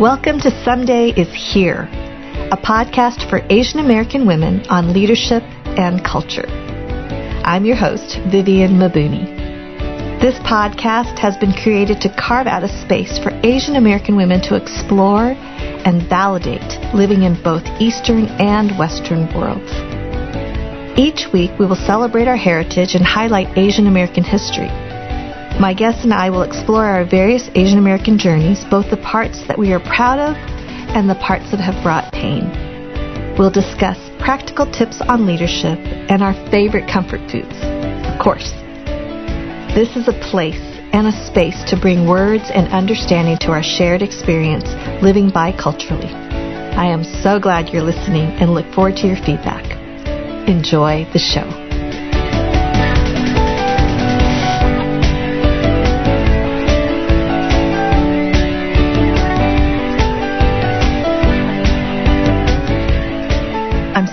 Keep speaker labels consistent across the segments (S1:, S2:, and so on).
S1: Welcome to Someday is Here, a podcast for Asian American women on leadership and culture. I'm your host, Vivian Mabuni. This podcast has been created to carve out a space for Asian American women to explore and validate living in both Eastern and Western worlds. Each week, we will celebrate our heritage and highlight Asian American history. My guests and I will explore our various Asian American journeys, both the parts that we are proud of and the parts that have brought pain. We'll discuss practical tips on leadership and our favorite comfort foods. Of course. This is a place and a space to bring words and understanding to our shared experience living biculturally. I am so glad you're listening and look forward to your feedback. Enjoy the show.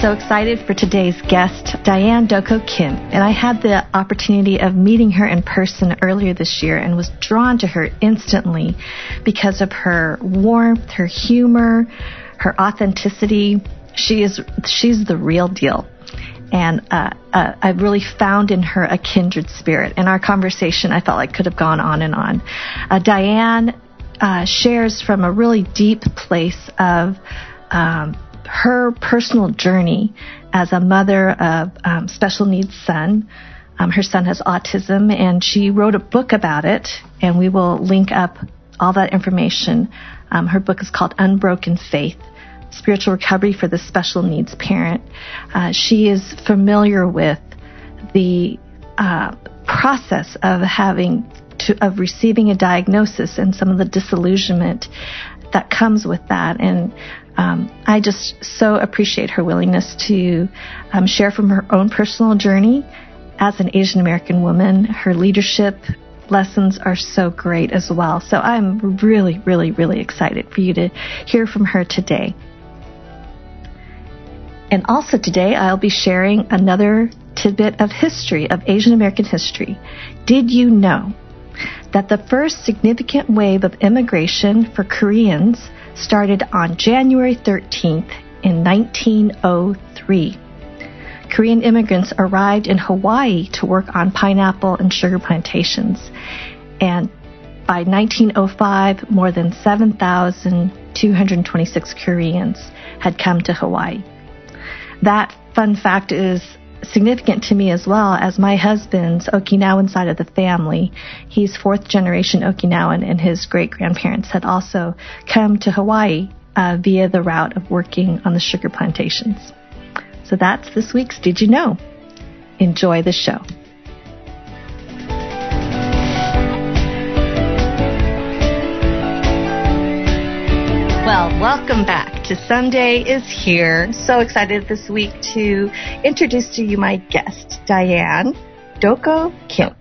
S1: So excited for today's guest, Diane Dokko Kim. And I had the opportunity of meeting her in person earlier this year and was drawn to her instantly because of her warmth, her humor, her authenticity. She is, she's the real deal. And uh, uh, I really found in her a kindred spirit. And our conversation, I felt like could have gone on and on. Uh, Diane uh, shares from a really deep place of um, her personal journey as a mother of um, special needs son. Um, her son has autism, and she wrote a book about it, and we will link up all that information. Um, her book is called Unbroken Faith Spiritual Recovery for the Special Needs Parent. Uh, she is familiar with the uh, process of having to, of receiving a diagnosis and some of the disillusionment that comes with that. And um, I just so appreciate her willingness to um, share from her own personal journey as an Asian American woman. Her leadership lessons are so great as well. So I'm really, really, really excited for you to hear from her today. And also today, I'll be sharing another tidbit of history, of Asian American history. Did you know that the first significant wave of immigration for Koreans started on January 13th in 1903. Korean immigrants arrived in Hawaii to work on pineapple and sugar plantations. And by 1905, more than 7,226 Koreans had come to Hawaii. That fun fact is significant to me as well as my husband's Okinawan side of the family. He's fourth generation Okinawan, and his great grandparents had also come to Hawaii uh, via the route of working on the sugar plantations. So that's this week's Did You Know? Enjoy the show. Well, welcome back to Someday is Here. So excited this week to introduce to you my guest, Diane Dokko Kim.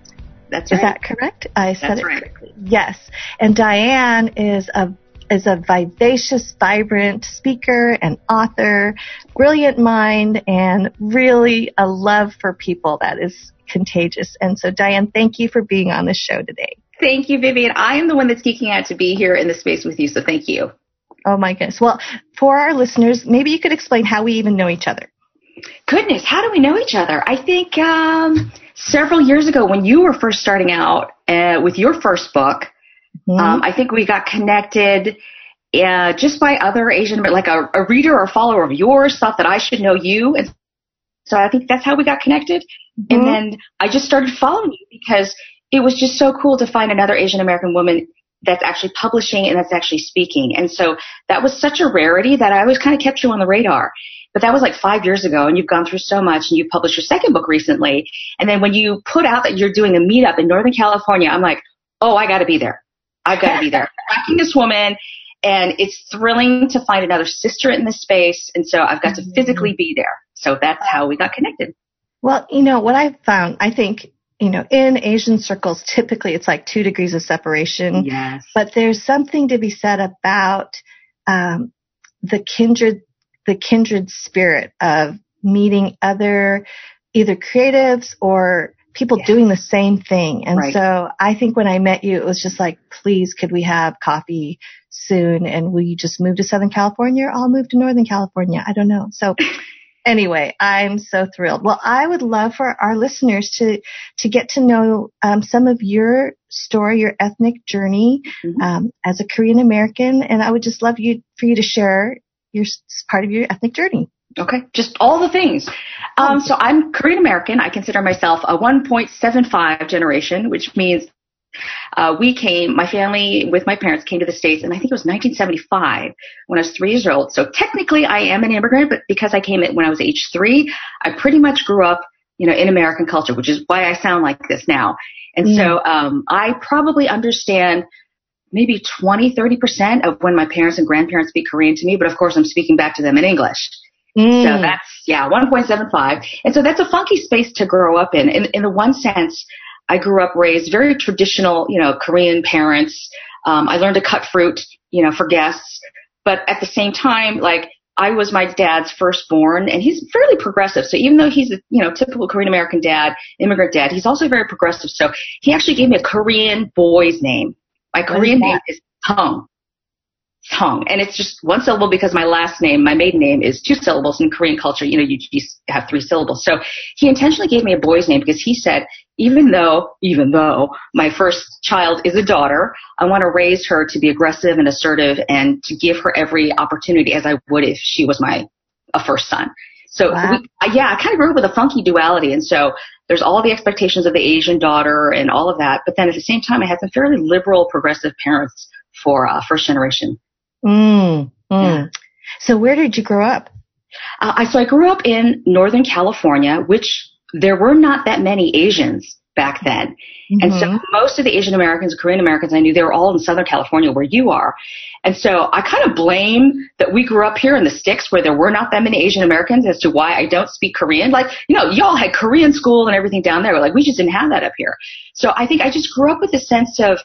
S2: That's right.
S1: Is that correct? I said
S2: That's
S1: it
S2: right.
S1: correctly. Yes. And Diane is a is a vivacious, vibrant speaker and author, brilliant mind, and really a love for people that is contagious. And so, Diane, thank you for being on the show today.
S2: Thank you, Vivian. I am the one that's geeking out to be here in the space with you, so thank you.
S1: Oh my goodness. Well, for our listeners, maybe you could explain how we even know each other.
S2: Goodness, how do we know each other? I think um, several years ago when you were first starting out uh, with your first book,
S1: Mhm.
S2: um, I think we got connected uh, just by other Asian, like a, a reader or follower of yours thought that I should know you. And so I think that's how we got connected.
S1: Mhm.
S2: And then I just started following you because it was just so cool to find another Asian American woman that's actually publishing and that's actually speaking. And so that was such a rarity that I always kind of kept you on the radar. But that was like five years ago and you've gone through so much and you published your second book recently. And then when you put out that you're doing a meetup in Northern California, I'm like, oh, I got to be there. I've got to be there. Tracking this woman and it's thrilling to find another sister in this space. And so I've got to mm-hmm. physically be there. So that's how we got connected.
S1: Well, you know, what I've found, I think, you know, in Asian circles, typically it's like two degrees of separation.
S2: Yes.
S1: But there's something to be said about um, the kindred, the kindred spirit of meeting other either creatives or people yes. doing the same thing. And right. so I think when I met you, it was just like, please, could we have coffee soon? And will you just move to Southern California or I'll move to Northern California? I don't know. So anyway, I'm so thrilled. Well, I would love for our listeners to to get to know um, some of your story, your ethnic journey mm-hmm. um, as a Korean American, and I would just love you for you to share your part of your ethnic journey.
S2: Okay, just all the things. Um, so I'm Korean American. I consider myself a 1.75 generation, which means uh, we came, my family with my parents came to the States, and I think it was 1975 when I was three years old. So technically, I am an immigrant, but because I came when I was age three, I pretty much grew up, you know, in American culture, which is why I sound like this now. And mm. so um, I probably understand maybe 20, 30% of when my parents and grandparents speak Korean to me, but of course I'm speaking back to them in English. Mm. So that's, yeah, 1.75. And so that's a funky space to grow up in. In, in the one sense, I grew up raised very traditional, you know, Korean parents. Um, I learned to cut fruit, you know, for guests. But at the same time, like, I was my dad's firstborn, and he's fairly progressive. So even though he's a you know typical Korean American dad, immigrant dad, he's also very progressive. So he actually gave me a Korean boy's name. My Korean name is Tung. Tung. And it's just one syllable because my last name, my maiden name is two syllables in Korean culture. You know, you, you have three syllables. So he intentionally gave me a boy's name because he said, even though, even though my first child is a daughter, I want to raise her to be aggressive and assertive and to give her every opportunity as I would if she was my a first son. So wow. we, yeah, I kind of grew up with a funky duality. And so there's all the expectations of the Asian daughter and all of that. But then at the same time, I had some fairly liberal, progressive parents for uh, first generation
S1: Mm, mm. Yeah. So where did you grow up?
S2: Uh, I, so I grew up in Northern California, which there were not that many Asians back then. Mm-hmm. And so mm-hmm. most of the Asian Americans, Korean Americans I knew, they were all in Southern California where you are. And so I kind of blame that we grew up here in the sticks where there were not that many Asian Americans as to why I don't speak Korean. Like, you know, y'all had Korean school and everything down there. Like, we just didn't have that up here. So I think I just grew up with a sense of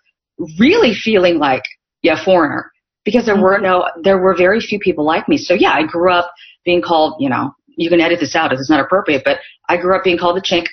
S2: really feeling like, yeah, foreigner because there were no, there were very few people like me. So yeah, I grew up being called, you know, you can edit this out if it's not appropriate, but I grew up being called a chink.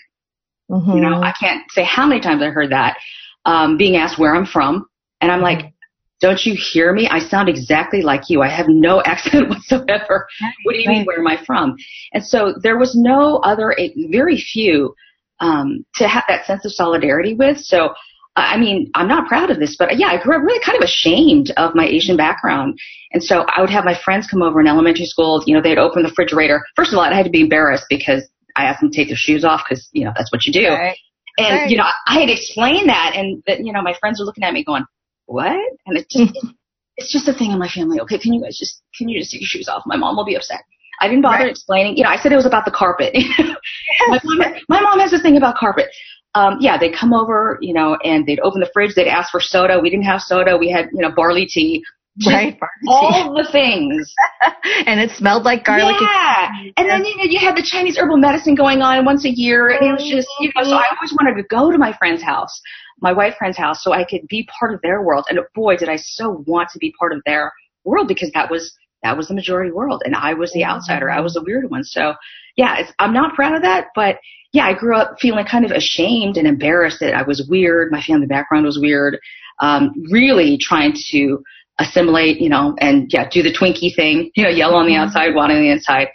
S2: Mm-hmm. You know, I can't say how many times I heard that, um, being asked where I'm from. And I'm like, don't you hear me? I sound exactly like you. I have no accent whatsoever. What do you mean, where am I from? And so there was no other, very few, um, to have that sense of solidarity with. So I mean, I'm not proud of this, but yeah, I grew up really kind of ashamed of my Asian background. And so I would have my friends come over in elementary school, you know, they'd open the refrigerator. First of all, I had to be embarrassed because I asked them to take their shoes off because, you know, that's what you do. Right. And, right. you know, I had explained that and that, you know, my friends are looking at me going, what? And it just, it's just a thing in my family. Okay, can you guys just, can you just take your shoes off? My mom will be upset. I didn't bother right. explaining. You know, I said it was about the carpet. my, mom, my mom has this thing about carpet um, yeah, they'd come over, you know, and they'd open the fridge. They'd ask for soda. We didn't have soda. We had, you know, barley tea.
S1: Right.
S2: All the things.
S1: and it smelled like garlic.
S2: Yeah. And then, you know, you had the Chinese herbal medicine going on once a year. And it was just, you know, so I always wanted to go to my friend's house, my white friend's house, so I could be part of their world. And boy, did I so want to be part of their world because that was, that was the majority world. And I was the outsider. I was the weird one. So yeah, I'm not proud of that, but yeah, I grew up feeling kind of ashamed and embarrassed that I was weird. My family background was weird. Um, really trying to assimilate, you know, and yeah, do the Twinkie thing, you know, yell on the mm-hmm. outside, whine on the inside.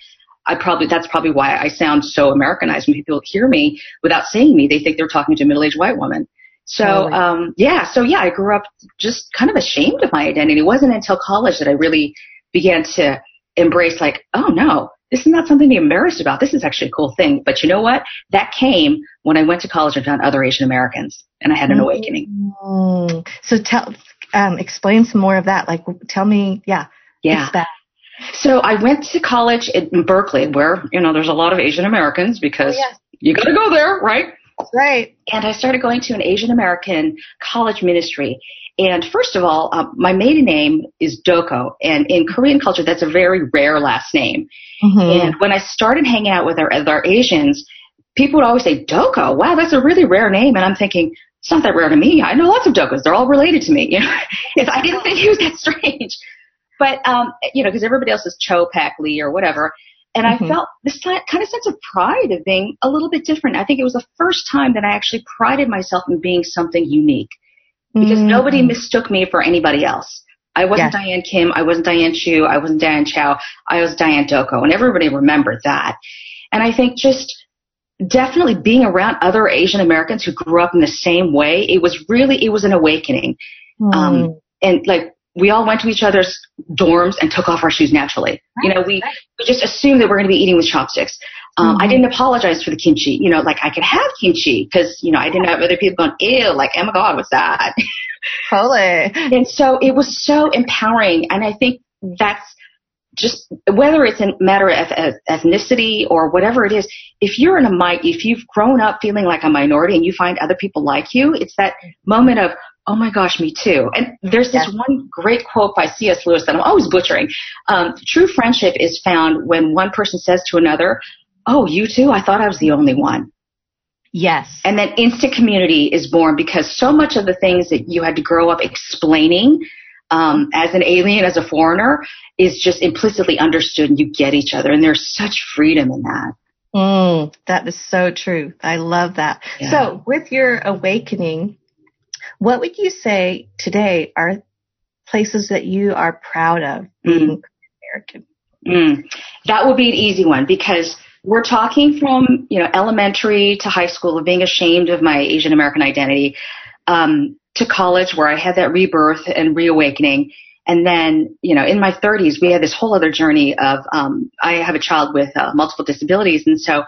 S2: I probably, that's probably why I sound so Americanized. When people hear me without seeing me, they think they're talking to a middle-aged white woman. So, totally. um, yeah, so yeah, I grew up just kind of ashamed of my identity. It wasn't until college that I really began to embrace like, oh no, this is not something to be embarrassed about. This is actually a cool thing. But you know what? That came when I went to college and found other Asian Americans, and I had an awakening.
S1: Mm. So tell, um, explain some more of that. Like, tell me, yeah,
S2: yeah. So I went to college in Berkeley, where you know there's a lot of Asian Americans because oh, you got to go there, right?
S1: Right.
S2: And I started going to an Asian American college ministry, and first of all, um, my maiden name is Dokko, and in Korean culture, that's a very rare last name. Mm-hmm. And when I started hanging out with our other Asians, people would always say Dokko. Wow, that's a really rare name. And I'm thinking, it's not that rare to me. I know lots of Dokkos. They're all related to me. You know, If I didn't think it was that strange. But um, you know, because everybody else is Cho, Pak, Lee, or whatever. And mm-hmm. I felt this kind of sense of pride of being a little bit different. I think it was the first time that I actually prided myself in being something unique because mm-hmm. nobody mistook me for anybody else. I wasn't yes. Diane Kim. I wasn't Diane Chu. I wasn't Diane Chow. I was Diane Dokko. And everybody remembered that. And I think just definitely being around other Asian Americans who grew up in the same way, it was really, it was an awakening. Mm. Um, and like, we all went to each other's dorms and took off our shoes naturally. Right. You know, we, we just assumed that we're going to be eating with chopsticks. Um, mm-hmm. I didn't apologize for the kimchi. You know, like I could have kimchi because, you know, I didn't have other people going, ew, like, oh my God, what's that?
S1: Totally.
S2: And so it was so empowering. And I think that's just whether it's a matter of ethnicity or whatever it is, if you're in a mic, if you've grown up feeling like a minority and you find other people like you, it's that moment of, oh my gosh, me too. And there's this yes. one great quote by C.S. Lewis that I'm always butchering. Um, true friendship is found when one person says to another, oh, you too? I thought I was the only one.
S1: Yes.
S2: And then instant community is born because so much of the things that you had to grow up explaining um, as an alien, as a foreigner, is just implicitly understood and you get each other. And there's such freedom in that.
S1: Mm, that is so true. I love that. Yeah. So with your awakening, what would you say today are places that you are proud of being mm. American?
S2: Mm. That would be an easy one because we're talking from you know elementary to high school of being ashamed of my Asian American identity um, to college where I had that rebirth and reawakening. And then, you know, in my 30s, we had this whole other journey of, um, I have a child with uh, multiple disabilities. And so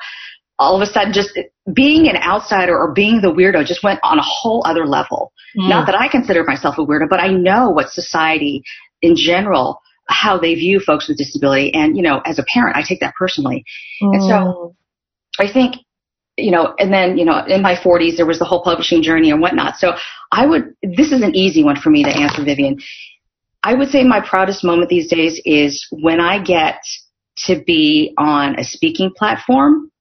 S2: all of a sudden, just being an outsider or being the weirdo just went on a whole other level. Mm. Not that I consider myself a weirdo, but I know what society in general how they view folks with disability. And, you know, as a parent, I take that personally. Mm. And so mm. I think, you know, and then, you know, in my 40s, there was the whole publishing journey and whatnot. So I would, this is an easy one for me to answer, Vivian. I would say my proudest moment these days is when I get to be on a speaking platform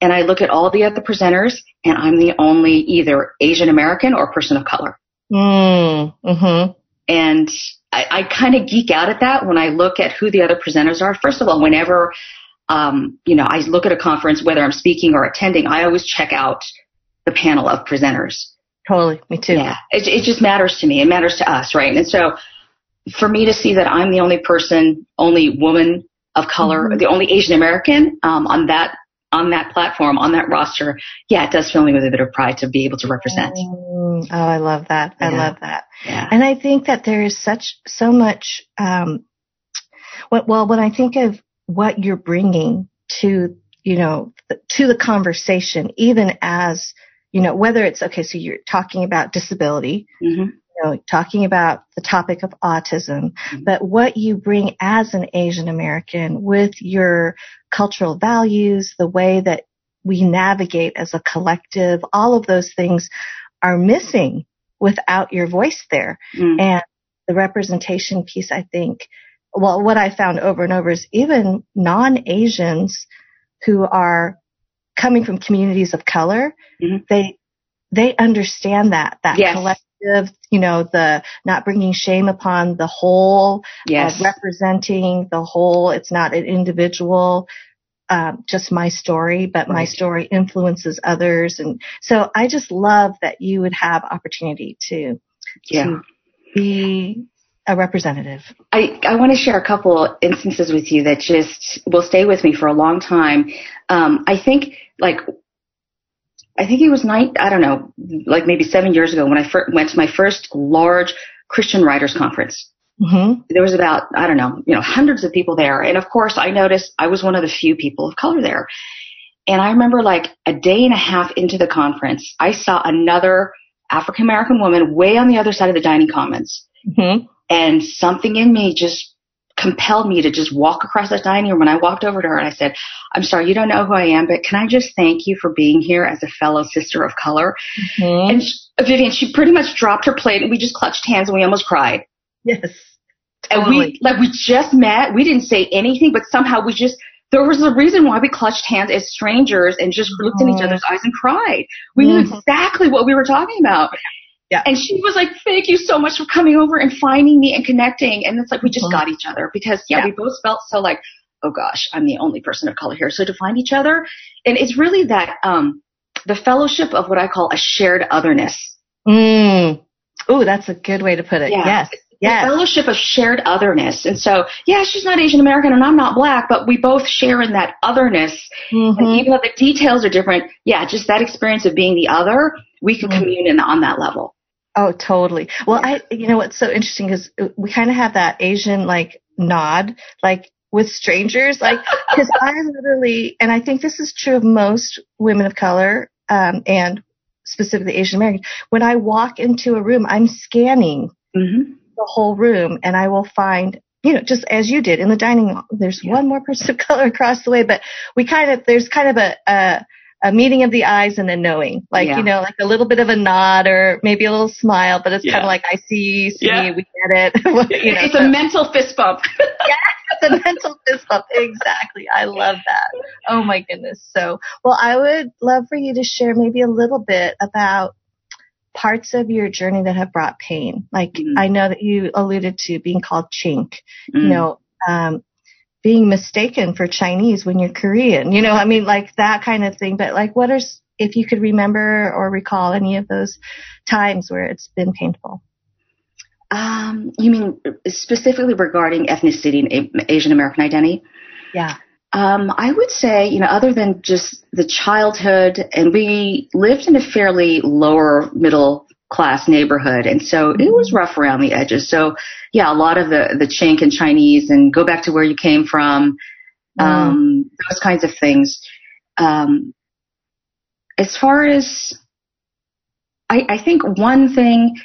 S2: and I look at all the other presenters and I'm the only either Asian American or person of color.
S1: Mm, mm-hmm.
S2: And I, I kind of geek out at that when I look at who the other presenters are. First of all, whenever um, you know I look at a conference, whether I'm speaking or attending, I always check out the panel of presenters.
S1: Totally, me too.
S2: Yeah, it, it just matters to me. It matters to us, right? And so, for me to see that I'm the only person, only woman of color, mm-hmm. the only Asian American um, on that on that platform, on that roster, yeah, it does fill me with a bit of pride to be able to represent.
S1: Mm, oh, I love that. Yeah. I love that. Yeah. And I think that there is such, so much, um, well, when I think of what you're bringing to, you know, to the conversation, even as, you know, whether it's, okay, so you're talking about disability, mm-hmm know, talking about the topic of autism, mm-hmm. but what you bring as an Asian American with your cultural values, the way that we navigate as a collective, all of those things are missing without your voice there. Mm. And the representation piece, I think, well, what I found over and over is even non-Asians who are coming from communities of color, mm-hmm. they, they understand that, that yes. collective you know, the not bringing shame upon the whole,
S2: yes.
S1: Uh, representing the whole. It's not an individual, um, just my story, but right. my story influences others. And so I just love that you would have opportunity to, yeah. to be a representative.
S2: I, I want to share a couple instances with you that just will stay with me for a long time. Um, I think like I think it was nine, I don't know, like maybe seven years ago when I fir- went to my first large Christian writers conference. Mm-hmm. There was about, I don't know, you know, hundreds of people there. And of course I noticed I was one of the few people of color there. And I remember like a day and a half into the conference, I saw another African American woman way on the other side of the dining commons. Mm-hmm. And something in me just compelled me to just walk across that dining room. When I walked over to her and I said, I'm sorry, you don't know who I am, but can I just thank you for being here as a fellow sister of color? Mm-hmm. And she, Vivian, she pretty much dropped her plate and we just clutched hands and we almost cried.
S1: Yes.
S2: Totally. And we, like, we just met. We didn't say anything, but somehow we just, there was a reason why we clutched hands as strangers and just looked in each other's eyes and cried. We mm-hmm. knew exactly what we were talking about.
S1: Yeah.
S2: And she was like, thank you so much for coming over and finding me and connecting. And it's like, we just mm-hmm. got each other because yeah, yeah, we both felt so like, oh gosh, I'm the only person of color here. So to find each other, and it's really that um, the fellowship of what I call a shared otherness.
S1: Mm. Oh, that's a good way to put it. Yeah. Yes. Yes.
S2: The fellowship of shared otherness. And so, yeah, she's not Asian American and I'm not black, but we both share in that otherness. Mm-hmm. And even though the details are different, yeah, just that experience of being the other, we can mm-hmm. commune in, on that level.
S1: Oh, totally. Well, I, you know, what's so interesting is we kind of have that Asian like nod, like with strangers, like, cause I literally, and I think this is true of most women of color, um, and specifically Asian American. When I walk into a room, I'm scanning mm-hmm. the whole room and I will find you know, just as you did in the dining, there's yeah. one more person of color across the way, but we kind of, there's kind of a, a a meeting of the eyes and then knowing, like yeah. you know, like a little bit of a nod or maybe a little smile, but it's yeah. kind of like I see, see, yeah. we get it.
S2: you know, it's so. a mental fist bump.
S1: yeah, it's a mental fist bump. Exactly. I love that. Oh my goodness. So, well, I would love for you to share maybe a little bit about parts of your journey that have brought pain. Like mm. I know that you alluded to being called chink. Mm. You know, um, being mistaken for Chinese when you're Korean. You know, I mean, like that kind of thing. But like, what are, if you could remember or recall any of those times where it's been painful?
S2: Um, you mean specifically regarding ethnicity and Asian American identity?
S1: Yeah.
S2: Um, I would say, you know, other than just the childhood, and we lived in a fairly lower middle class neighborhood. And so it was rough around the edges. So yeah, a lot of the, the chink and Chinese and go back to where you came from, um, mm. those kinds of things. Um, as far as, I, I think one thing,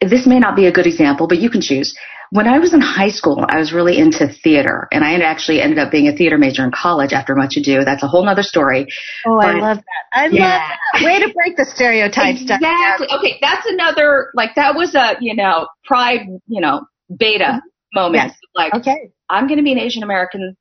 S2: this may not be a good example, but you can choose. When I was in high school, I was really into theater, and I actually ended up being a theater major in college after much ado. That's a whole other story.
S1: Oh, but, I love that. I yeah. love that. Way to break the stereotypes.
S2: Exactly. Okay, that's another, like, that was a, you know, pride, you know, beta mm-hmm. moment. Yes. Like, okay. I'm going to be an Asian American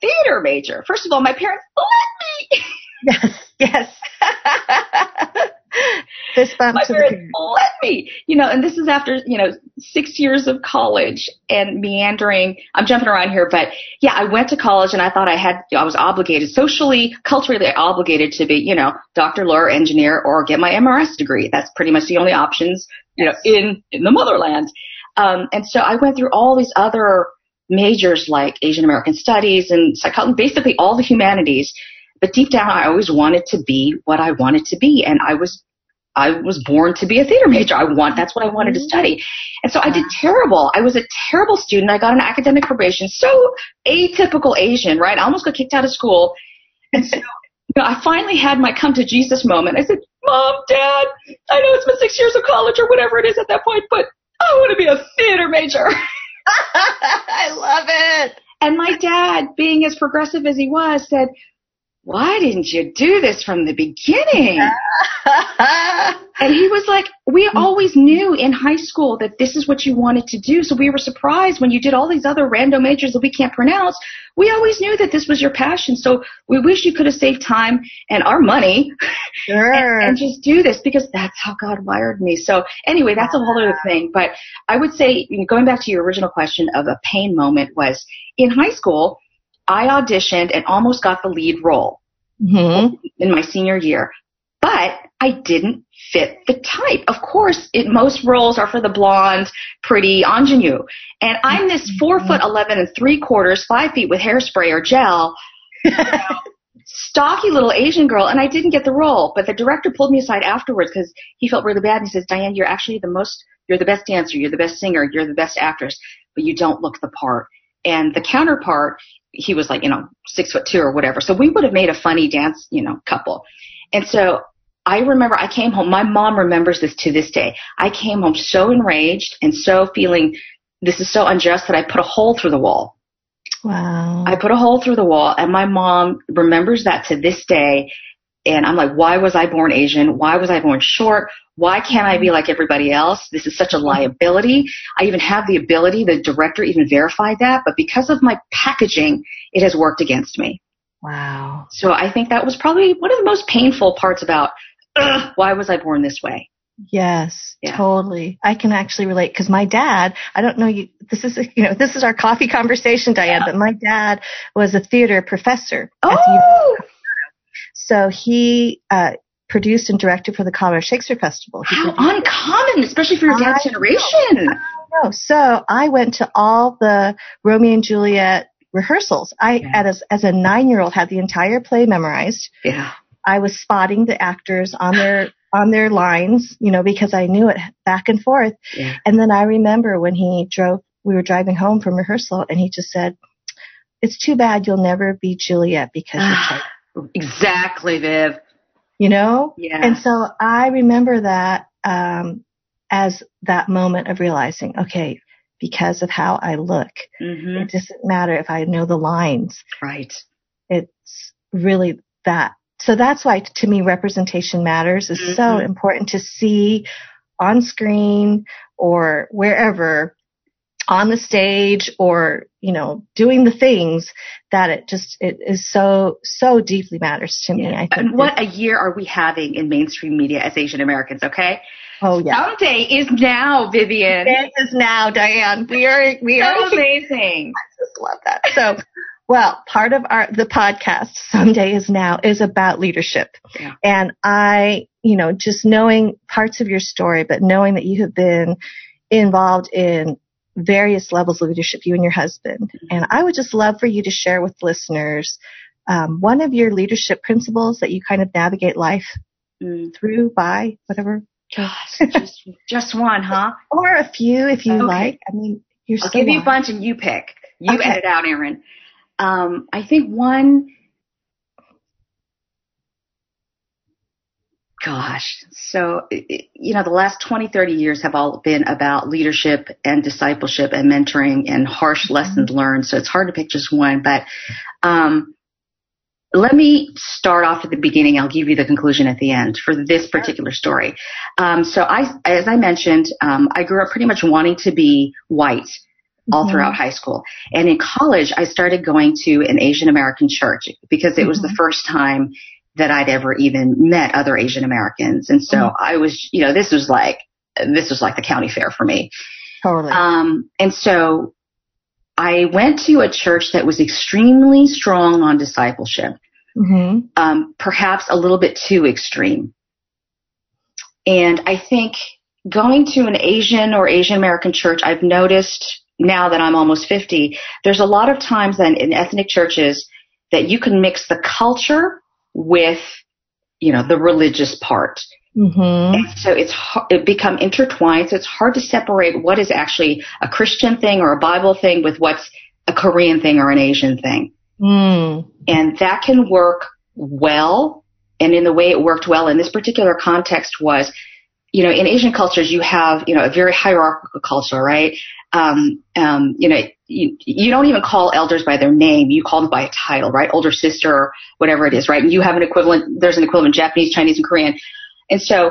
S2: theater major. First of all, my parents let me.
S1: Yes, yes. Fist bump
S2: My
S1: to
S2: parents let me, you know, and this is after, you know, six years of college and meandering. I'm jumping around here, but yeah, I went to college and I thought I had, I was obligated, socially, culturally obligated to be, you know, doctor, lawyer, engineer, or get my MRS degree. That's pretty much the only options, you know, in, in the motherland. Um, and so I went through all these other majors like Asian American studies and psychology, basically all the humanities. But deep down, I always wanted to be what I wanted to be. And I was I was born to be a theater major. I want, that's what I wanted to mm-hmm. study. And so I did terrible. I was a terrible student. I got an academic probation. So atypical Asian, right? I almost got kicked out of school. And so, you know, I finally had my come to Jesus moment. I said, Mom, Dad, I know it's been six years of college or whatever it is at that point, but I want to be a theater major.
S1: I love it.
S2: And my dad, being as progressive as he was, said, why didn't you do this from the beginning? and he was like, we always knew in high school that this is what you wanted to do. So we were surprised when you did all these other random majors that we can't pronounce. We always knew that this was your passion. So we wish you could have saved time and our money sure. and, and, just do this because that's how God wired me. So anyway, that's a whole other thing. But I would say, going back to your original question of a pain moment was in high school, I auditioned and almost got the lead role mm-hmm. in my senior year, but I didn't fit the type. Of course, it, most roles are for the blonde, pretty ingenue, and I'm this four foot eleven and three quarters, five feet with hairspray or gel. stocky little Asian girl, and I didn't get the role. But the director pulled me aside afterwards because he felt really bad. And he says, "Diane, you're actually the most, you're the best dancer, you're the best singer, you're the best actress, but you don't look the part." And the counterpart he was like, you know, six foot two or whatever. So we would have made a funny dance, you know, couple. And so I remember I came home. My mom remembers this to this day. I came home so enraged and so feeling this is so unjust that I put a hole through the wall.
S1: Wow.
S2: I put a hole through the wall and my mom remembers that to this day. And I'm like, why was I born Asian? Why was I born short? Why can't I be like everybody else? This is such a liability. I even have the ability, the director even verified that, but because of my packaging, it has worked against me.
S1: Wow.
S2: So I think that was probably one of the most painful parts about why was I born this way?
S1: Yes, yeah. totally. I can actually relate because my dad, I don't know you, this is, you know, this is our coffee conversation, Diane, yeah. but my dad was a theater professor.
S2: Oh!
S1: so he, uh, produced and directed for the Colorado Shakespeare Festival.
S2: He How uncommon, especially for your dad's generation.
S1: Know. So I went to all the Romeo and Juliet rehearsals. I, yeah. as, as a nine year old, had the entire play memorized.
S2: Yeah.
S1: I was spotting the actors on their on their lines, you know, because I knew it back and forth. Yeah. And then I remember when he drove, we were driving home from rehearsal, and he just said, "It's too bad you'll never be Juliet because
S2: Exactly, Viv.
S1: You know.
S2: Yeah.
S1: And so I remember that um, as that moment of realizing, okay, because of how I look, mm-hmm. it doesn't matter if I know the lines.
S2: Right.
S1: It's really that so that's why to me representation matters is mm-hmm. so important to see on screen or wherever on the stage or you know doing the things that it just it is so so deeply matters to me
S2: yeah. i think. And what a year are we having in mainstream media as asian americans okay?
S1: Oh yeah.
S2: Someday is now vivian.
S1: It is now diane. We are we
S2: so
S1: are
S2: amazing.
S1: I just love that. So well, part of our the podcast someday is now is about leadership. Yeah. And I, you know, just knowing parts of your story, but knowing that you have been involved in various levels of leadership, you and your husband. Mm-hmm. And I would just love for you to share with listeners um, one of your leadership principles that you kind of navigate life mm. through by whatever.
S2: Gosh, just, just one, huh?
S1: Or a few if you okay. like. I mean, you're
S2: I'll give you a bunch and you pick. You okay. edit out, Aaron. Um, I think one, gosh, so, you know, the last 20, 30 years have all been about leadership and discipleship and mentoring and harsh mm-hmm. lessons learned. So it's hard to pick just one, but, um, let me start off at the beginning. I'll give you the conclusion at the end for this particular story. Um, so I, as I mentioned, um, I grew up pretty much wanting to be white all mm-hmm. throughout high school. And in college, I started going to an Asian American church because it mm-hmm. was the mm-hmm. first time that I'd ever even met other Asian Americans. And so mm-hmm. I was, you know, this was like, this was like the county fair for me.
S1: Totally.
S2: Um, and so I went to a church that was extremely strong on discipleship. Mm-hmm. Um, perhaps a little bit too extreme. And I think going to an Asian or Asian American church, I've noticed now that I'm almost 50, there's a lot of times then in ethnic churches that you can mix the culture with, you know, the religious part. Mm-hmm. And so it's it become intertwined. So it's hard to separate what is actually a Christian thing or a Bible thing with what's a Korean thing or an Asian thing. Mm. And that can work well. And in the way it worked well in this particular context was, you know, in Asian cultures, you have, you know, a very hierarchical culture, right? um, um, you know, you, you don't even call elders by their name. You call them by a title, right? Older sister, or whatever it is, right? And you have an equivalent, there's an equivalent Japanese, Chinese, and Korean. And so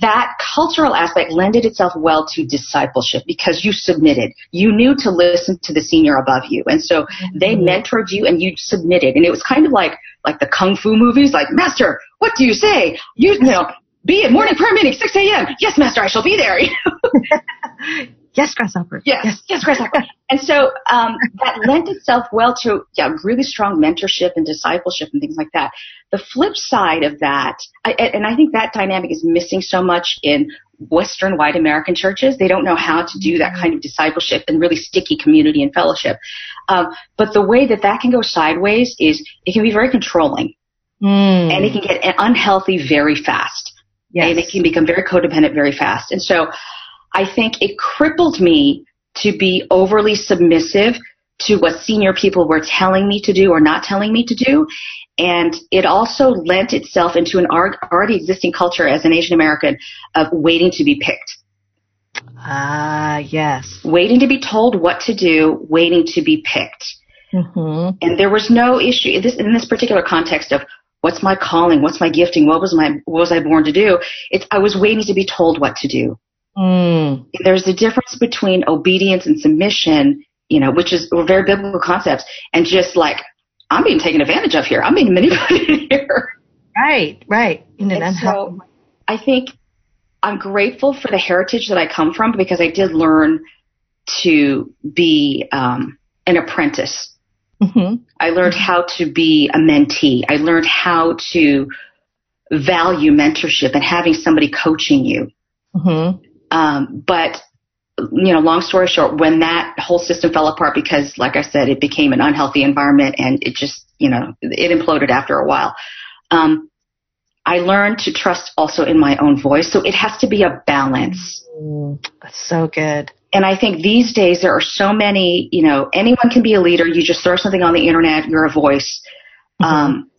S2: that cultural aspect lended itself well to discipleship because you submitted. You knew to listen to the senior above you. And so mm-hmm. they mentored you and you submitted. And it was kind of like, like the kung fu movies, like, Master, what do you say? You, you know, be at morning prayer meeting, 6 a.m. Yes, Master, I shall be there.
S1: Yes, grasshopper.
S2: Yes, yes, yes grasshopper. and so um, that lent itself well to yeah, really strong mentorship and discipleship and things like that. The flip side of that, I, and I think that dynamic is missing so much in Western white American churches. They don't know how to do that kind of discipleship and really sticky community and fellowship. Um, but the way that that can go sideways is it can be very controlling. Mm. And it can get unhealthy very fast. Yes. And it can become very codependent very fast. And so I think it crippled me to be overly submissive to what senior people were telling me to do or not telling me to do. And it also lent itself into an already existing culture as an Asian American of waiting to be picked.
S1: Ah, yes.
S2: Waiting to be told what to do, waiting to be picked. Mm-hmm. And there was no issue in this, in this particular context of what's my calling, what's my gifting, what was my what was I born to do. It's I was waiting to be told what to do. Mm. There's a difference between obedience and submission, you know, which is very biblical concepts, and just like I'm being taken advantage of here. I'm being manipulated here.
S1: Right, right.
S2: and so I think I'm grateful for the heritage that I come from because I did learn to be um, an apprentice. Mm-hmm. I learned how to be a mentee. I learned how to value mentorship and having somebody coaching you. Mm-hmm. Um, but you know, long story short, when that whole system fell apart because, like I said, it became an unhealthy environment and it just, you know, it imploded after a while. Um, I learned to trust also in my own voice. So it has to be a balance.
S1: Mm, that's so good.
S2: And I think these days there are so many, you know, anyone can be a leader. You just throw something on the internet, you're a voice. Mm-hmm. Um,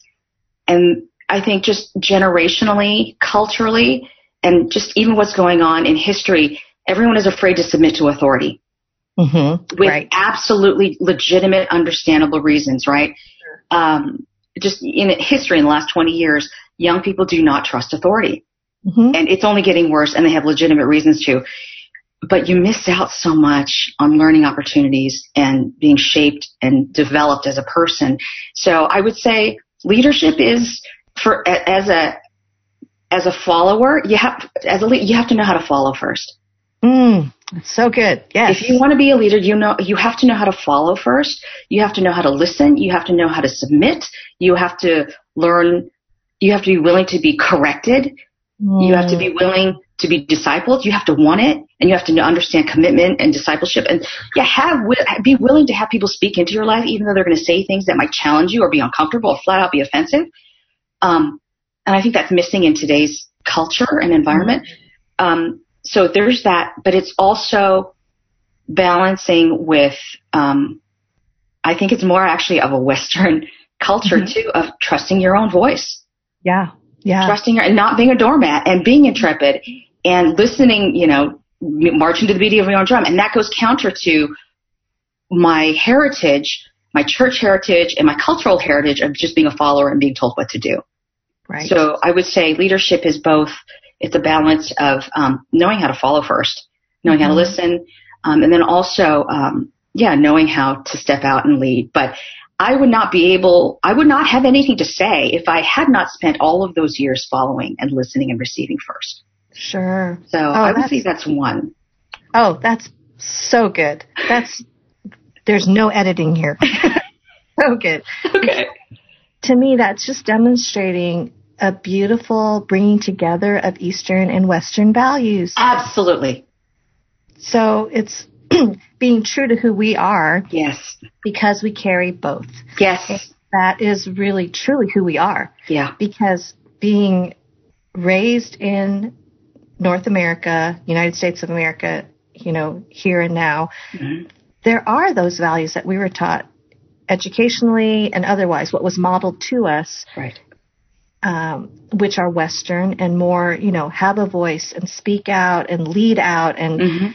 S2: and I think just generationally, culturally, and just even what's going on in history, everyone is afraid to submit to authority. Mm-hmm. With right. absolutely legitimate, understandable reasons, right? Sure. Um, just in history in the last 20 years, young people do not trust authority. Mm-hmm. And it's only getting worse and they have legitimate reasons to. But you miss out so much on learning opportunities and being shaped and developed as a person. So I would say leadership is for, as a, as a follower, you have, as a you have to know how to follow first.
S1: Mm, so good. Yes.
S2: If you want to be a leader, you know you have to know how to follow first. You have to know how to listen. You have to know how to submit. You have to learn. You have to be willing to be corrected. Mm. You have to be willing to be discipled. You have to want it, and you have to understand commitment and discipleship. And yeah, have be willing to have people speak into your life, even though they're going to say things that might challenge you or be uncomfortable or flat out be offensive. Um, and I think that's missing in today's culture and environment. Um, so there's that, but it's also balancing with, um, I think it's more actually of a Western culture mm-hmm. too, of trusting your own voice.
S1: Yeah. Yeah.
S2: Trusting your, and not being a doormat and being intrepid and listening, you know, marching to the beat of your own drum. And that goes counter to my heritage, my church heritage and my cultural heritage of just being a follower and being told what to do. Right. So I would say leadership is both it's a balance of um, knowing how to follow first, knowing mm-hmm. how to mm-hmm. listen, um, and then also, um, yeah, knowing how to step out and lead. But I would not be able, I would not have anything to say if I had not spent all of those years following and listening and receiving first.
S1: Sure.
S2: So oh, I would say that's one.
S1: Oh, that's so good. That's there's no editing here. so good.
S2: Okay.
S1: To me, that's just demonstrating a beautiful bringing together of Eastern and Western values.
S2: Absolutely.
S1: So it's being true to who we are.
S2: Yes.
S1: Because we carry both.
S2: Yes.
S1: that is really truly who we are.
S2: Yeah.
S1: Because being raised in North America, United States of America, you know, here and now, mm-hmm. there are those values that we were taught educationally and otherwise, what was modeled to us.
S2: Right
S1: um, which are Western and more, you know, have a voice and speak out and lead out and mm-hmm.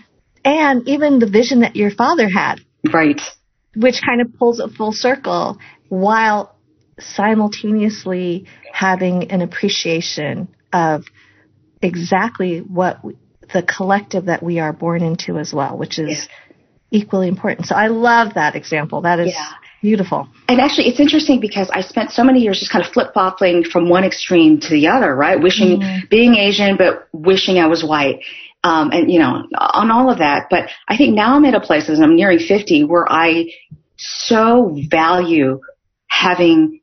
S1: and even the vision that your father had,
S2: right?
S1: Which kind of pulls it full circle while simultaneously having an appreciation of exactly what we, the collective that we are born into as well, which is equally important. So I love that example. That is yeah. Beautiful.
S2: And actually, it's interesting because I spent so many years just kind of flip flopping from one extreme to the other, right? Wishing, mm-hmm. being Asian, but wishing I was white. Um, and you know, on all of that. But I think now I'm at a place as I'm nearing 50 where I so value having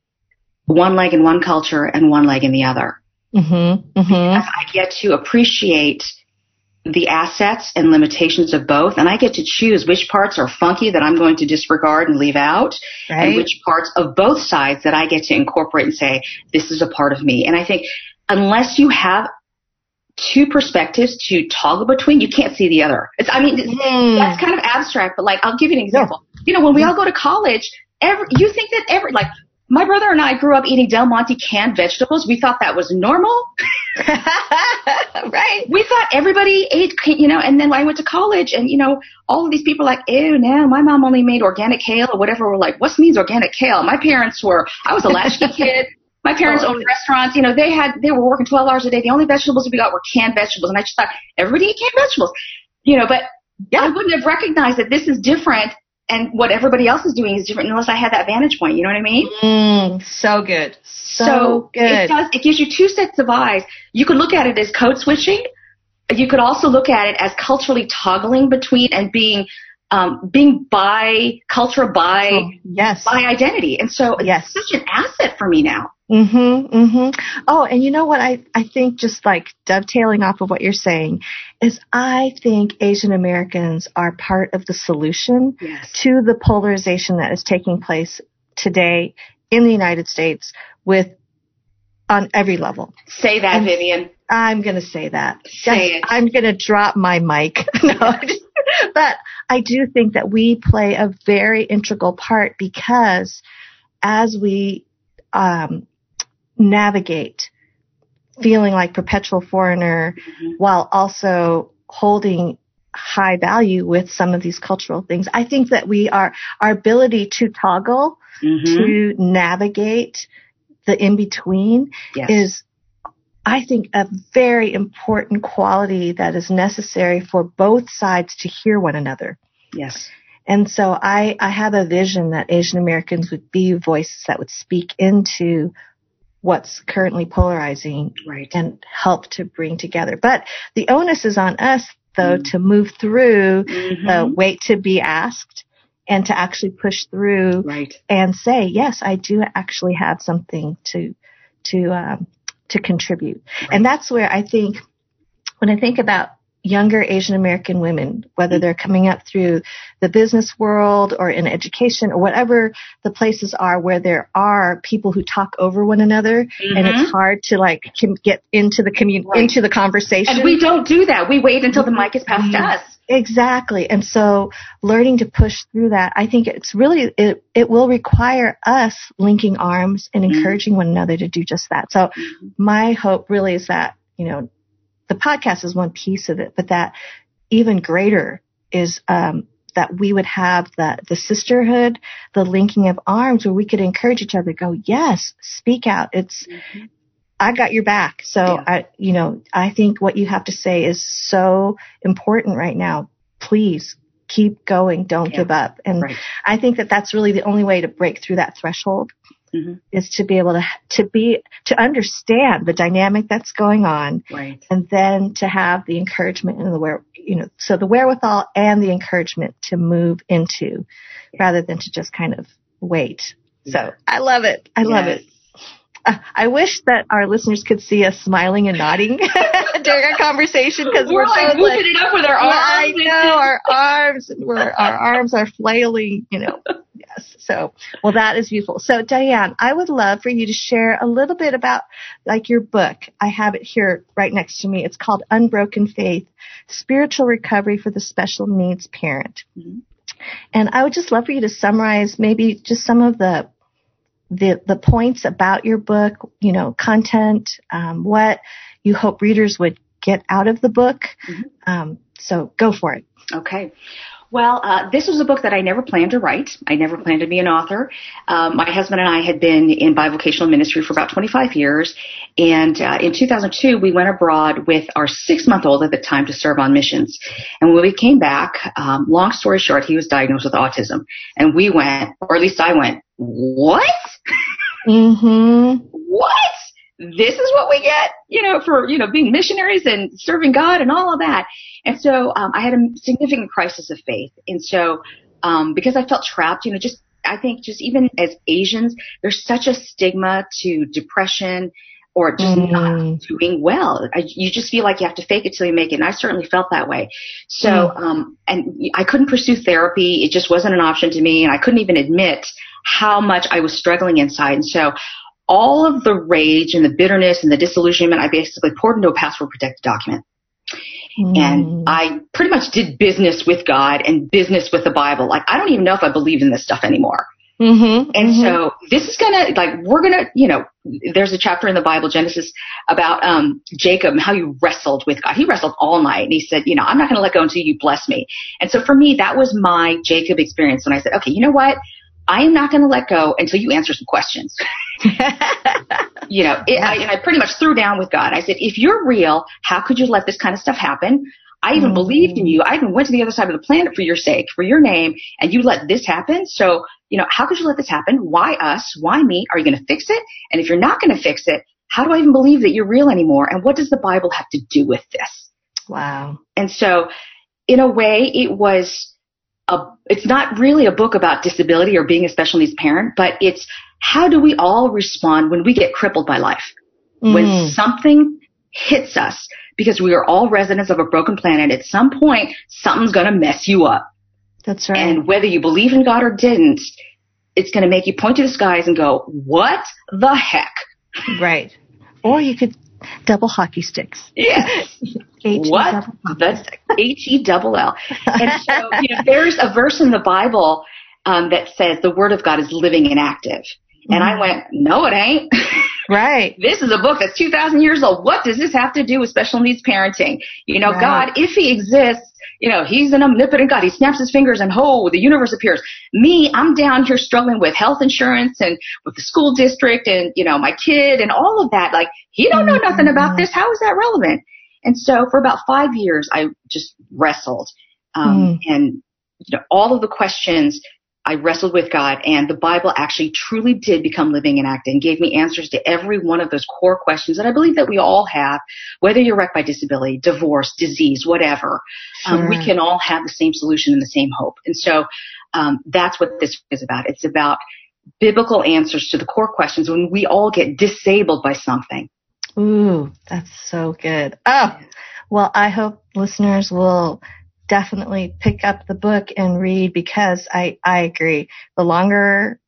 S2: one leg in one culture and one leg in the other. Mm-hmm. Mm-hmm. I get to appreciate the assets and limitations of both, and I get to choose which parts are funky that I'm going to disregard and leave out, right. and which parts of both sides that I get to incorporate and say, this is a part of me. And I think unless you have two perspectives to toggle between, you can't see the other. It's, I mean, mm. that's kind of abstract, but like, I'll give you an example. Yeah. You know, when we all go to college, every, you think that every, like, my brother and I grew up eating Del Monte canned vegetables. We thought that was normal.
S1: right.
S2: We thought everybody ate, you know, and then I went to college and, you know, all of these people like, ew, no, my mom only made organic kale or whatever. We're like, what means organic kale? My parents were, I was a latchkey kid. My parents owned restaurants. You know, they had, they were working 12 hours a day. The only vegetables we got were canned vegetables. And I just thought, everybody eat canned vegetables. You know, but yeah. I wouldn't have recognized that this is different and what everybody else is doing is different unless I had that vantage point. You know what I mean?
S1: Mm, so good. So,
S2: so
S1: good.
S2: It does. It gives you two sets of eyes. You could look at it as code switching, you could also look at it as culturally toggling between and being um, being by culture, by
S1: oh, yes,
S2: by identity, and so
S1: yes.
S2: it's such an asset for me now.
S1: Mhm, mhm. Oh, and you know what I I think just like dovetailing off of what you're saying is I think Asian Americans are part of the solution
S2: yes.
S1: to the polarization that is taking place today in the United States with on every level.
S2: Say that, and Vivian.
S1: I'm going to say that.
S2: Say it.
S1: I'm going to drop my mic. no, but I do think that we play a very integral part because as we um, navigate feeling like perpetual foreigner mm-hmm. while also holding high value with some of these cultural things. I think that we are, our ability to toggle, mm-hmm. to navigate the in between
S2: yes.
S1: is I think a very important quality that is necessary for both sides to hear one another.
S2: Yes.
S1: And so I, I have a vision that Asian Americans would be voices that would speak into what's currently polarizing
S2: right.
S1: and help to bring together. But the onus is on us though mm-hmm. to move through mm-hmm. the wait to be asked and to actually push through
S2: right.
S1: and say, yes, I do actually have something to, to, um, to contribute. Right. And that's where I think when I think about younger Asian American women, whether mm-hmm. they're coming up through the business world or in education or whatever the places are where there are people who talk over one another mm-hmm. and it's hard to like get into the commun- right. into the conversation.
S2: And we don't do that. We wait until the mic is passed to mm-hmm. us.
S1: Exactly. And so learning to push through that, I think it's really, it, it will require us linking arms and mm-hmm. encouraging mm-hmm. one another to do just that. So mm-hmm. my hope really is that, you know, the podcast is one piece of it, but that even greater is, um, that we would have the, the sisterhood, the linking of arms where we could encourage each other, go, yes, speak out. It's, mm-hmm. I got your back. So yeah. I, you know, I think what you have to say is so important right now. Please keep going. Don't yeah. give up. And right. I think that that's really the only way to break through that threshold mm-hmm. is to be able to, to be, to understand the dynamic that's going on.
S2: Right.
S1: And then to have the encouragement and the where, you know, so the wherewithal and the encouragement to move into yeah. rather than to just kind of wait. So I love it. I yes. love it. I wish that our listeners could see us smiling and nodding during our conversation because
S2: we're, we're like moving like, it up with our arms.
S1: I know our arms, we're, our arms are flailing. You know, yes. So, well, that is beautiful. So, Diane, I would love for you to share a little bit about like your book. I have it here right next to me. It's called Unbroken Faith: Spiritual Recovery for the Special Needs Parent. Mm-hmm. And I would just love for you to summarize maybe just some of the the the points about your book, you know, content, um, what you hope readers would get out of the book. Mm-hmm. Um, so go for it.
S2: Okay. Well, uh, this was a book that I never planned to write. I never planned to be an author. Um, my husband and I had been in bivocational ministry for about 25 years, and uh, in 2002 we went abroad with our six-month-old at the time to serve on missions. And when we came back, um, long story short, he was diagnosed with autism, and we went, or at least I went, what?
S1: Mm-hmm.
S2: what? This is what we get, you know, for, you know, being missionaries and serving God and all of that. And so, um, I had a significant crisis of faith. And so, um, because I felt trapped, you know, just, I think just even as Asians, there's such a stigma to depression or just mm. not doing well. I, you just feel like you have to fake it till you make it. And I certainly felt that way. So, mm. um, and I couldn't pursue therapy. It just wasn't an option to me. And I couldn't even admit how much I was struggling inside. And so all of the rage and the bitterness and the disillusionment I basically poured into a password protected document. Mm. And I pretty much did business with God and business with the Bible. Like, I don't even know if I believe in this stuff anymore.
S1: Mm-hmm,
S2: and
S1: mm-hmm.
S2: so this is gonna, like, we're gonna, you know, there's a chapter in the Bible, Genesis, about, um, Jacob and how he wrestled with God. He wrestled all night and he said, you know, I'm not gonna let go until you bless me. And so for me, that was my Jacob experience when I said, okay, you know what? I am not going to let go until you answer some questions. you know, it, I, and I pretty much threw down with God. I said, if you're real, how could you let this kind of stuff happen? I even mm-hmm. believed in you. I even went to the other side of the planet for your sake, for your name, and you let this happen. So, you know, how could you let this happen? Why us? Why me? Are you going to fix it? And if you're not going to fix it, how do I even believe that you're real anymore? And what does the Bible have to do with this?
S1: Wow.
S2: And so, in a way, it was a, it's not really a book about disability or being a special needs parent, but it's how do we all respond when we get crippled by life? Mm. When something hits us, because we are all residents of a broken planet, at some point, something's going to mess you up.
S1: That's right.
S2: And whether you believe in God or didn't, it's going to make you point to the skies and go, what the heck?
S1: Right. Or you could double hockey sticks.
S2: Yes. what? That's H E double L. And so, you know, there's a verse in the Bible um, that says the Word of God is living and active. And I mm-hmm. went, no, it ain't.
S1: Right.
S2: this is a book that's 2,000 years old. What does this have to do with special needs parenting? You know, right. God, if He exists, you know, he's an omnipotent God. He snaps his fingers and ho, the universe appears. Me, I'm down here struggling with health insurance and with the school district and, you know, my kid and all of that. Like, he don't know nothing about this. How is that relevant? And so for about five years, I just wrestled. Um, mm. and, you know, all of the questions I wrestled with God and the Bible actually truly did become living and acting, gave me answers to every one of those core questions that I believe that we all have, whether you're wrecked by disability, divorce, disease, whatever. Sure. Um, we can all have the same solution and the same hope. And so um, that's what this is about. It's about biblical answers to the core questions when we all get disabled by something.
S1: Ooh, that's so good. Oh, well, I hope listeners will definitely pick up the book and read because I, I agree. The longer,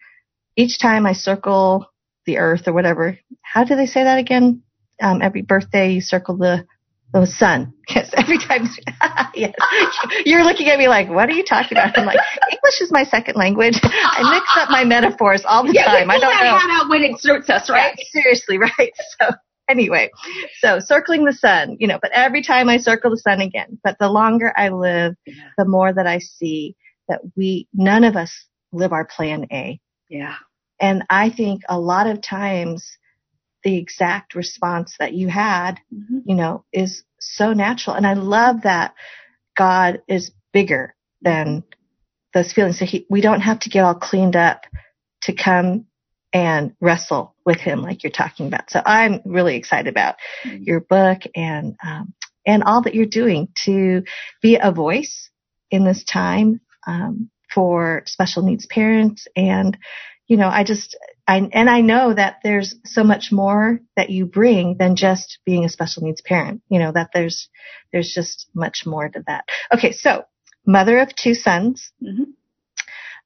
S1: each time I circle the earth or whatever, how do they say that again? Um, every birthday you circle the, the sun. Yes, every time. yes. You're looking at me like, what are you talking about? I'm like, English is my second language. I mix up my metaphors all the
S2: yeah,
S1: time. I don't know.
S2: out when it suits us, right?
S1: Yeah, seriously, right? So anyway, so circling the sun, you know, but every time I circle the sun again, but the longer I live, yeah. the more that I see that we, none of us live our plan A.
S2: Yeah.
S1: And I think a lot of times the exact response that you had, mm-hmm. you know, is so natural. And I love that God is bigger than those feelings. So he, we don't have to get all cleaned up to come and wrestle with him like you're talking about. So I'm really excited about mm-hmm. your book and um, and all that you're doing to be a voice in this time um, for special needs parents. And you know, I just I and I know that there's so much more that you bring than just being a special needs parent. You know that there's there's just much more to that. Okay, so mother of two sons. Mm-hmm.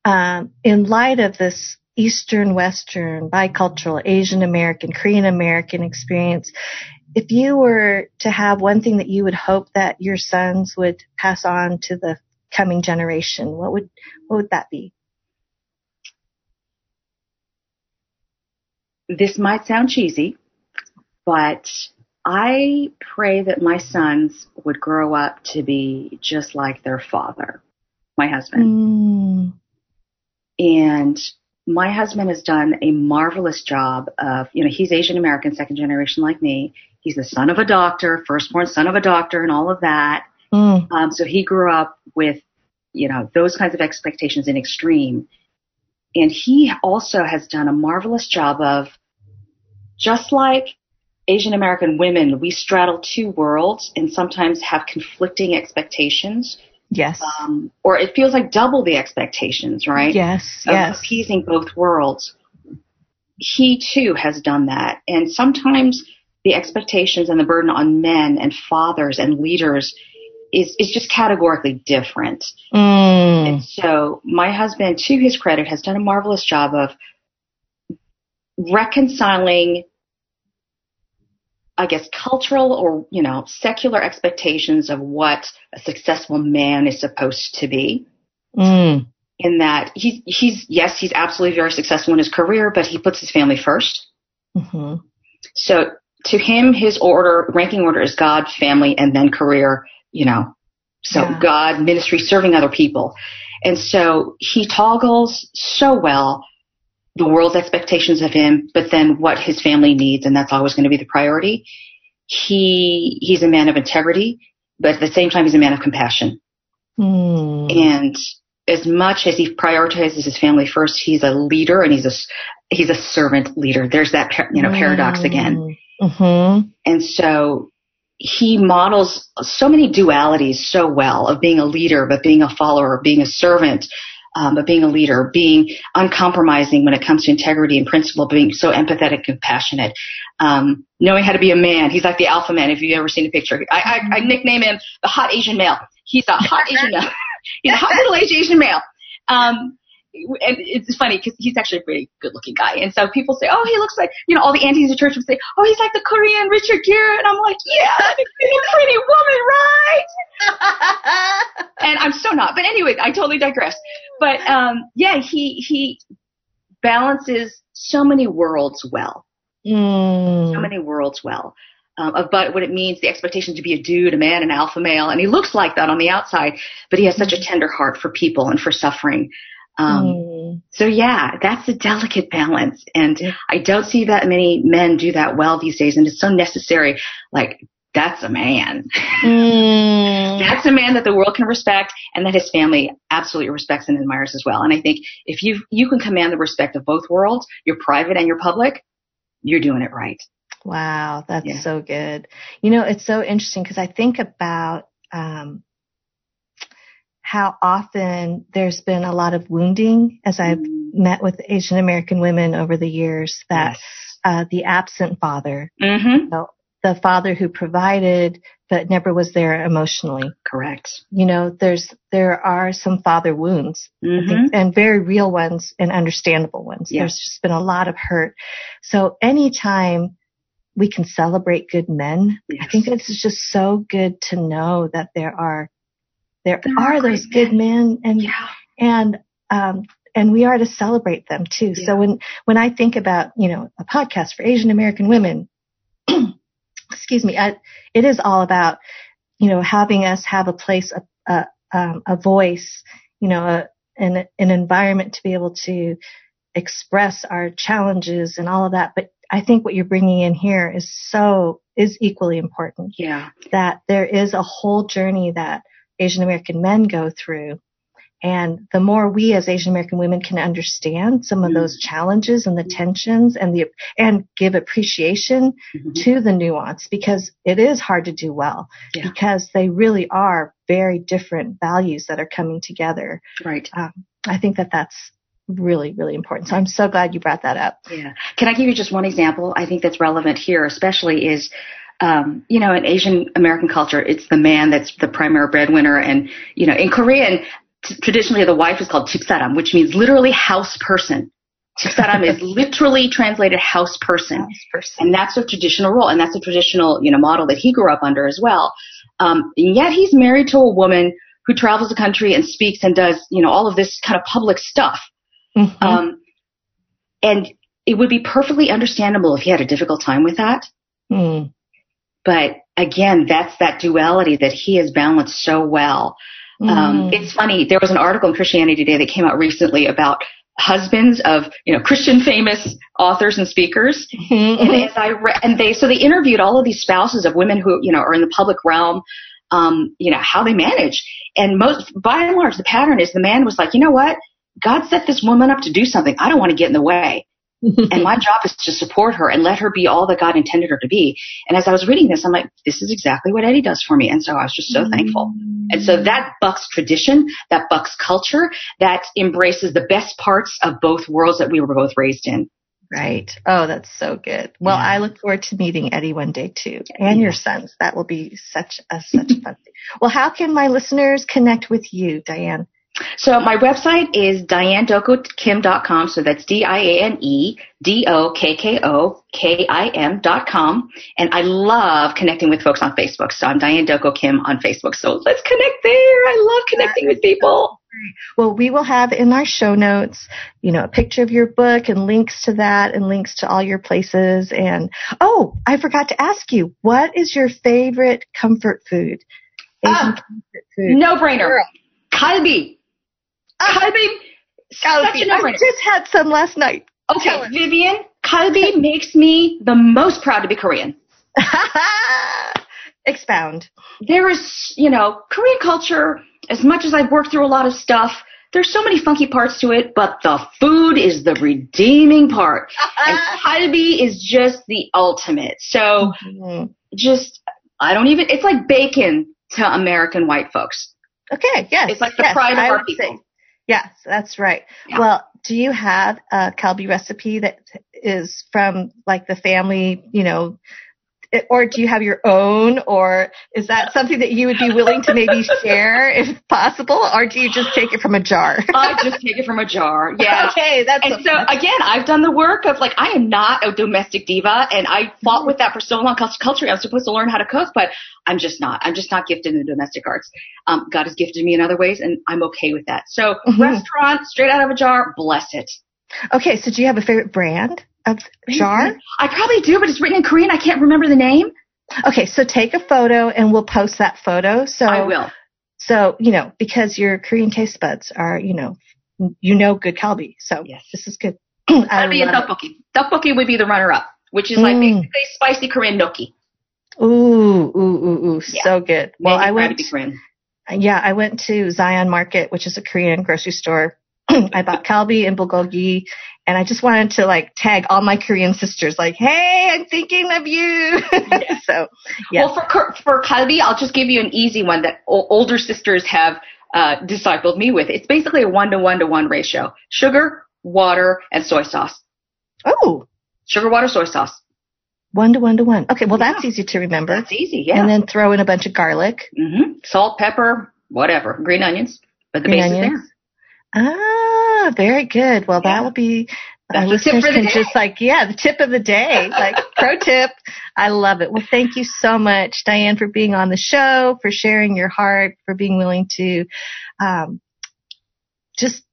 S1: Um, in light of this Eastern, Western, bicultural, Asian American, Korean American experience, if you were to have one thing that you would hope that your sons would pass on to the coming generation, what would what would that be?
S2: This might sound cheesy, but I pray that my sons would grow up to be just like their father, my husband. Mm. And my husband has done a marvelous job of, you know, he's Asian American, second generation like me. He's the son of a doctor, firstborn son of a doctor, and all of that. Mm. Um, so he grew up with, you know, those kinds of expectations in extreme. And he also has done a marvelous job of, just like Asian American women, we straddle two worlds and sometimes have conflicting expectations.
S1: Yes.
S2: Um, or it feels like double the expectations, right?
S1: Yes.
S2: Of
S1: yes.
S2: Appeasing both worlds. He too has done that. And sometimes the expectations and the burden on men and fathers and leaders is, is just categorically different. Mm. And so my husband, to his credit, has done a marvelous job of reconciling I guess, cultural or, you know, secular expectations of what a successful man is supposed to be. Mm. In that he's, he's, yes, he's absolutely very successful in his career, but he puts his family 1st mm-hmm. So to him, his order, ranking order is God, family, and then career, you know. So yeah. God, ministry, serving other people. And so he toggles so well the world's expectations of him, but then what his family needs, and that's always going to be the priority. He he's a man of integrity, but at the same time, he's a man of compassion. Mm. And as much as he prioritizes his family first, he's a leader and he's a he's a servant leader. There's that you know paradox again. Mm-hmm. And so he models so many dualities so well of being a leader, but being a follower, being a servant, um, but being a leader, being uncompromising when it comes to integrity and principle, being so empathetic, and compassionate, um, knowing how to be a man. He's like the alpha man. If you've ever seen a picture, I, I, I nickname him the hot Asian male. He's a hot Asian male. He's a hot middle aged Asian male. Um, and it's funny because he's actually a pretty good looking guy. And so people say, oh, he looks like, you know, all the aunties at church would say, oh, he's like the Korean Richard Gere. And I'm like, yeah, he's a pretty woman, right? and I'm so not. But anyway, I totally digress. But, um, yeah, he, he balances so many worlds well.
S1: Mm.
S2: So many worlds well. Um, about what it means, the expectation to be a dude, a man, an alpha male, and he looks like that on the outside, but he has such a tender heart for people and for suffering. Um, mm. So yeah, that's a delicate balance, and I don't see that many men do that well these days, and it's so necessary. Like that's a man.
S1: Mm.
S2: that's a man that the world can respect, and that his family absolutely respects and admires as well. And I think if you you can command the respect of both worlds, your private and your public, you're doing it right.
S1: Wow, that's yeah. so good. You know, it's so interesting because I think about um, how often there's been a lot of wounding as I've mm. met with Asian American women over the years that yes. uh, the absent father,
S2: mm-hmm. you
S1: know, the father who provided but never was there emotionally.
S2: Correct.
S1: You know, there's there are some father wounds,
S2: mm-hmm.
S1: think, and very real ones and understandable ones.
S2: Yes.
S1: There's just been a lot of hurt. So anytime we can celebrate good men,
S2: yes.
S1: I think it's just so good to know that there are there are those good men and
S2: yeah.
S1: and um and we are to celebrate them too.
S2: Yeah.
S1: So when when I think about, you know, a podcast for Asian American women, excuse me, I, it is all about, you know, having us have a place, a a, um, a voice, you know, a, an an environment to be able to express our challenges and all of that. But I think what you're bringing in here is so is equally important.
S2: Yeah.
S1: That there is a whole journey that Asian American men go through. And the more we as Asian American women can understand some of mm-hmm. those challenges and the tensions and the, and give appreciation
S2: mm-hmm.
S1: to the nuance because it is hard to do well
S2: yeah.
S1: because they really are very different values that are coming together.
S2: Right.
S1: Um, I think that that's really, really important. So I'm so glad you brought that up.
S2: Yeah. Can I give you just one example? I think that's relevant here, especially is um, you know, in Asian American culture, it's the man that's the primary breadwinner. And, you know, in Korean, t- traditionally the wife is called chipsaram, which means literally house person. Chipsaram is literally translated house person.
S1: house person.
S2: And that's a traditional role. And that's a traditional, you know, model that he grew up under as well. Um, and yet he's married to a woman who travels the country and speaks and does, you know, all of this kind of public stuff.
S1: Mm-hmm.
S2: Um, and it would be perfectly understandable if he had a difficult time with that.
S1: Mm.
S2: But again, that's that duality that he has balanced so well. Um, mm. Um, it's funny. There was an article in Christianity Today that came out recently about husbands of you know Christian famous authors and speakers.
S1: Mm-hmm.
S2: And as I re- and they so they interviewed all of these spouses of women who you know are in the public realm. Um, you know how they manage, and most by and large, the pattern is the man was like, you know what, God set this woman up to do something. I don't want to get in the way and my job is to support her and let her be all that God intended her to be. And as I was reading this, I'm like, this is exactly what Eddie does for me. And so I was just so thankful. And so that bucks tradition, that bucks culture, that embraces the best parts of both worlds that we were both raised in.
S1: Right. Oh, that's so good. Well,
S2: Yeah.
S1: I look forward to meeting Eddie one day too, and
S2: Yeah.
S1: your sons. That will be such a such a fun thing. Well, how can my listeners connect with you, Diane?
S2: So my website is dianedokkokim.com. So that's D-I-A-N-E-D-O-K-K-O-K-I-M dot com. And I love connecting with folks on Facebook. So I'm Diane Dokko Kim on Facebook. So let's connect there. I love connecting with people.
S1: Well, we will have in our show notes, you know, a picture of your book and links to that and links to all your places. And oh, I forgot to ask you, what is your favorite comfort food? Asian
S2: Ah,
S1: comfort food.
S2: No brainer. Kalbi. Kalbi. Such a no
S1: I just had some last night.
S2: Okay. Vivian, Kalbi makes me the most proud to be Korean.
S1: Expound.
S2: There is, you know, Korean culture, as much as I've worked through a lot of stuff, there's so many funky parts to it, but the food is the redeeming part. and Kalbi is just the ultimate. So
S1: Mhm.
S2: just I don't even. It's like bacon to American white folks.
S1: Okay. Yes.
S2: It's like the
S1: yes,
S2: pride of
S1: I
S2: our people.
S1: say- Yes, that's right.
S2: Yeah.
S1: Well, do you have a Kalbi recipe that is from like the family, you know, or do you have your own, or is that something that you would be willing to maybe share if possible, or do you just take it from a jar?
S2: I just take it from a jar. Yeah.
S1: okay, that's
S2: And so again, I've done the work of like I am not a domestic diva, and I fought with that for so long. Cult- Culturally, I was supposed to learn how to cook, but I'm just not. I'm just not gifted in the domestic arts. Um, God has gifted me in other ways, and I'm okay with that. So
S1: Mhm.
S2: restaurant, straight out of a jar, bless it.
S1: okay. So do you have a favorite brand of jar?
S2: I probably do, but it's written in Korean. I can't remember the name.
S1: Okay, so take a photo and we'll post that photo. So
S2: I will.
S1: So, you know, because your Korean taste buds are, you know, you know good kalbi. So
S2: Yes.
S1: this is good.
S2: That'd be a tteokbokki. Tteokbokki would be the runner-up, which is like
S1: Mm.
S2: basically spicy Korean gnocchi.
S1: Ooh, ooh, ooh, ooh.
S2: Yeah.
S1: So good. Well,
S2: Maybe
S1: I went,
S2: Korean.
S1: yeah, I went to Zion Market, which is a Korean grocery store. I bought kalbi and bulgogi and I just wanted to like tag all my Korean sisters like, Hey, I'm thinking of you. so yeah.
S2: Well, for for kalbi, I'll just give you an easy one that older sisters have uh, discipled me with. It's basically a one to one to one ratio: sugar, water, and soy sauce.
S1: oh,
S2: Sugar, water, soy sauce.
S1: one to one to one. Okay. Well, that's
S2: Yeah.
S1: easy to remember.
S2: That's easy. Yeah.
S1: And then throw in a bunch of garlic.
S2: hmm Salt, pepper, whatever, green onions. But the
S1: Green
S2: base
S1: onions.
S2: is there.
S1: Ah, very good. Well,
S2: Yeah.
S1: that will be.
S2: That's the tip
S1: listeners can just like, yeah, the tip of the day, like pro tip. I love it. Well, thank you so much, Diane, for being on the show, for sharing your heart, for being willing to, um, just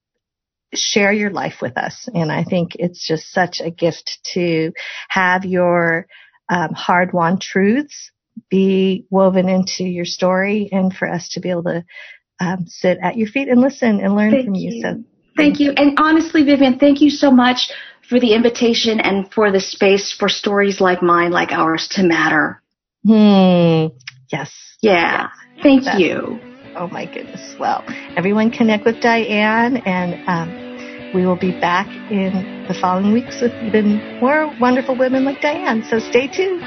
S1: share your life with us. And I think it's just such a gift to have your um, hard-won truths be woven into your story, and for us to be able to um, sit at your feet and listen and learn
S2: Thank
S1: from you.
S2: you.
S1: So
S2: Thank you. And honestly, Vivian, thank you so much for the invitation and for the space for stories like mine, like ours, to matter.
S1: Hmm. Yes.
S2: Yeah. Thank
S1: That-
S2: you.
S1: Oh my goodness. Well, everyone connect with Diane and um, we will be back in the following weeks with even more wonderful women like Diane. So stay tuned.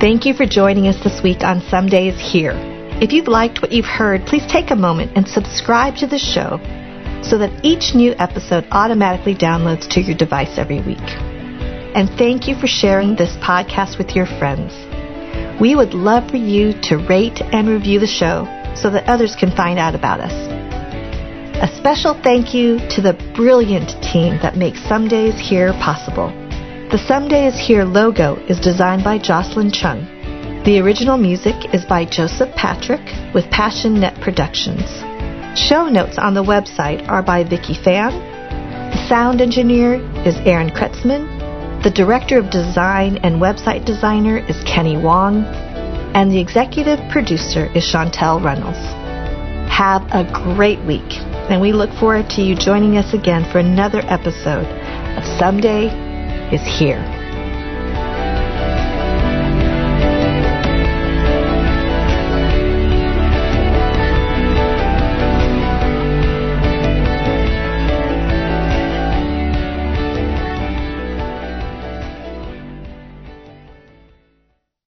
S1: Thank you for joining us this week on Someday is Here. If you've liked what you've heard, please take a moment and subscribe to the show so that each new episode automatically downloads to your device every week. And thank you for sharing this podcast with your friends. We would love for you to rate and review the show so that others can find out about us. A special thank you to the brilliant team that makes Someday is Here possible. The Someday is Here logo is designed by Jocelyn Chung. The original music is by Joseph Patrick with Passion Net Productions. Show notes on the website are by Vicky Fan. The sound engineer is Aaron Kretzman. The director of design and website designer is Kenny Wong. And the executive producer is Chantel Reynolds. Have a great week, and we look forward to you joining us again for another episode of Someday is Here.